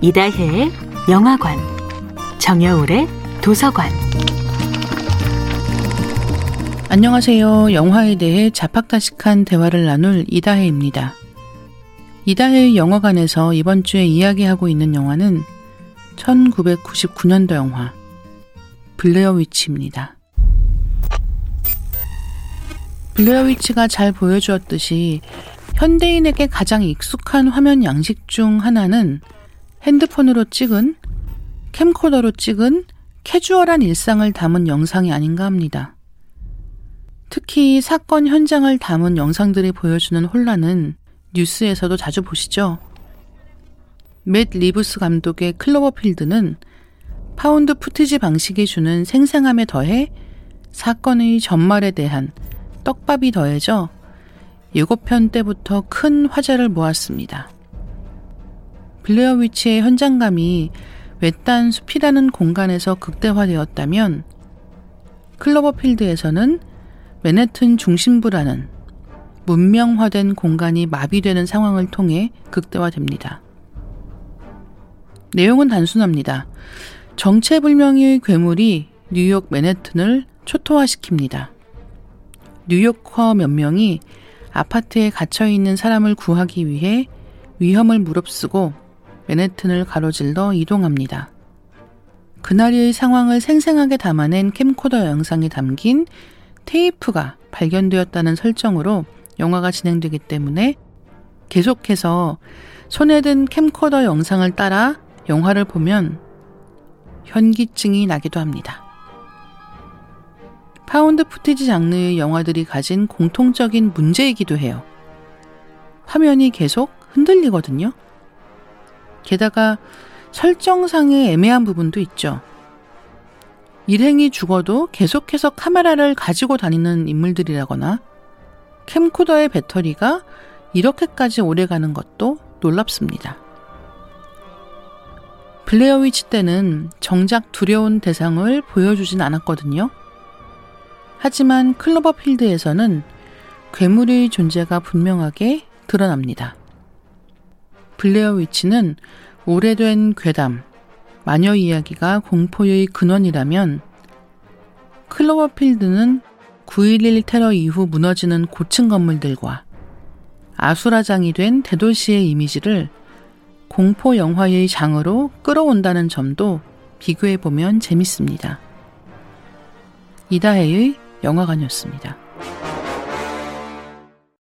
이다혜의 영화관, 정여울의 도서관. 안녕하세요. 영화에 대해 자팍다식한 대화를 나눌 이다혜입니다. 이다혜의 영화관에서 이번 주에 이야기하고 있는 영화는 1999년도 영화 블레어 위치입니다. 블레어 위치가 잘 보여주었듯이 현대인에게 가장 익숙한 화면 양식 중 하나는 핸드폰으로 찍은 캠코더로 찍은 캐주얼한 일상을 담은 영상이 아닌가 합니다. 특히 사건 현장을 담은 영상들이 보여주는 혼란은 뉴스에서도 자주 보시죠. 맷 리브스 감독의 클로버필드는 found footage 방식이 주는 생생함에 더해 사건의 전말에 대한 떡밥이 더해져 예고편 때부터 큰 화제를 모았습니다. 블레어 위치의 현장감이 외딴 숲이라는 공간에서 극대화되었다면 클로버필드에서는 맨해튼 중심부라는 문명화된 공간이 마비되는 상황을 통해 극대화됩니다. 내용은 단순합니다. 정체불명의 괴물이 뉴욕 맨해튼을 초토화시킵니다. 뉴요커 몇 명이 아파트에 갇혀있는 사람을 구하기 위해 위험을 무릅쓰고 맨해튼을 가로질러 이동합니다. 그날의 상황을 생생하게 담아낸 캠코더 영상에 담긴 테이프가 발견되었다는 설정으로 영화가 진행되기 때문에 계속해서 손에 든 캠코더 영상을 따라 영화를 보면 현기증이 나기도 합니다. found footage 장르의 영화들이 가진 공통적인 문제이기도 해요. 화면이 계속 흔들리거든요. 게다가 설정상의 애매한 부분도 있죠. 일행이 죽어도 계속해서 카메라를 가지고 다니는 인물들이라거나 캠코더의 배터리가 이렇게까지 오래 가는 것도 놀랍습니다. 블레어 위치 때는 정작 두려운 대상을 보여주진 않았거든요. 하지만 클로버필드에서는 괴물의 존재가 분명하게 드러납니다. 블레어 위치는 오래된 괴담, 마녀 이야기가 공포의 근원이라면 클로버필드는 9.11 테러 이후 무너지는 고층 건물들과 아수라장이 된 대도시의 이미지를 공포 영화의 장으로 끌어온다는 점도 비교해 보면 재밌습니다. 이다혜의 영화관이었습니다.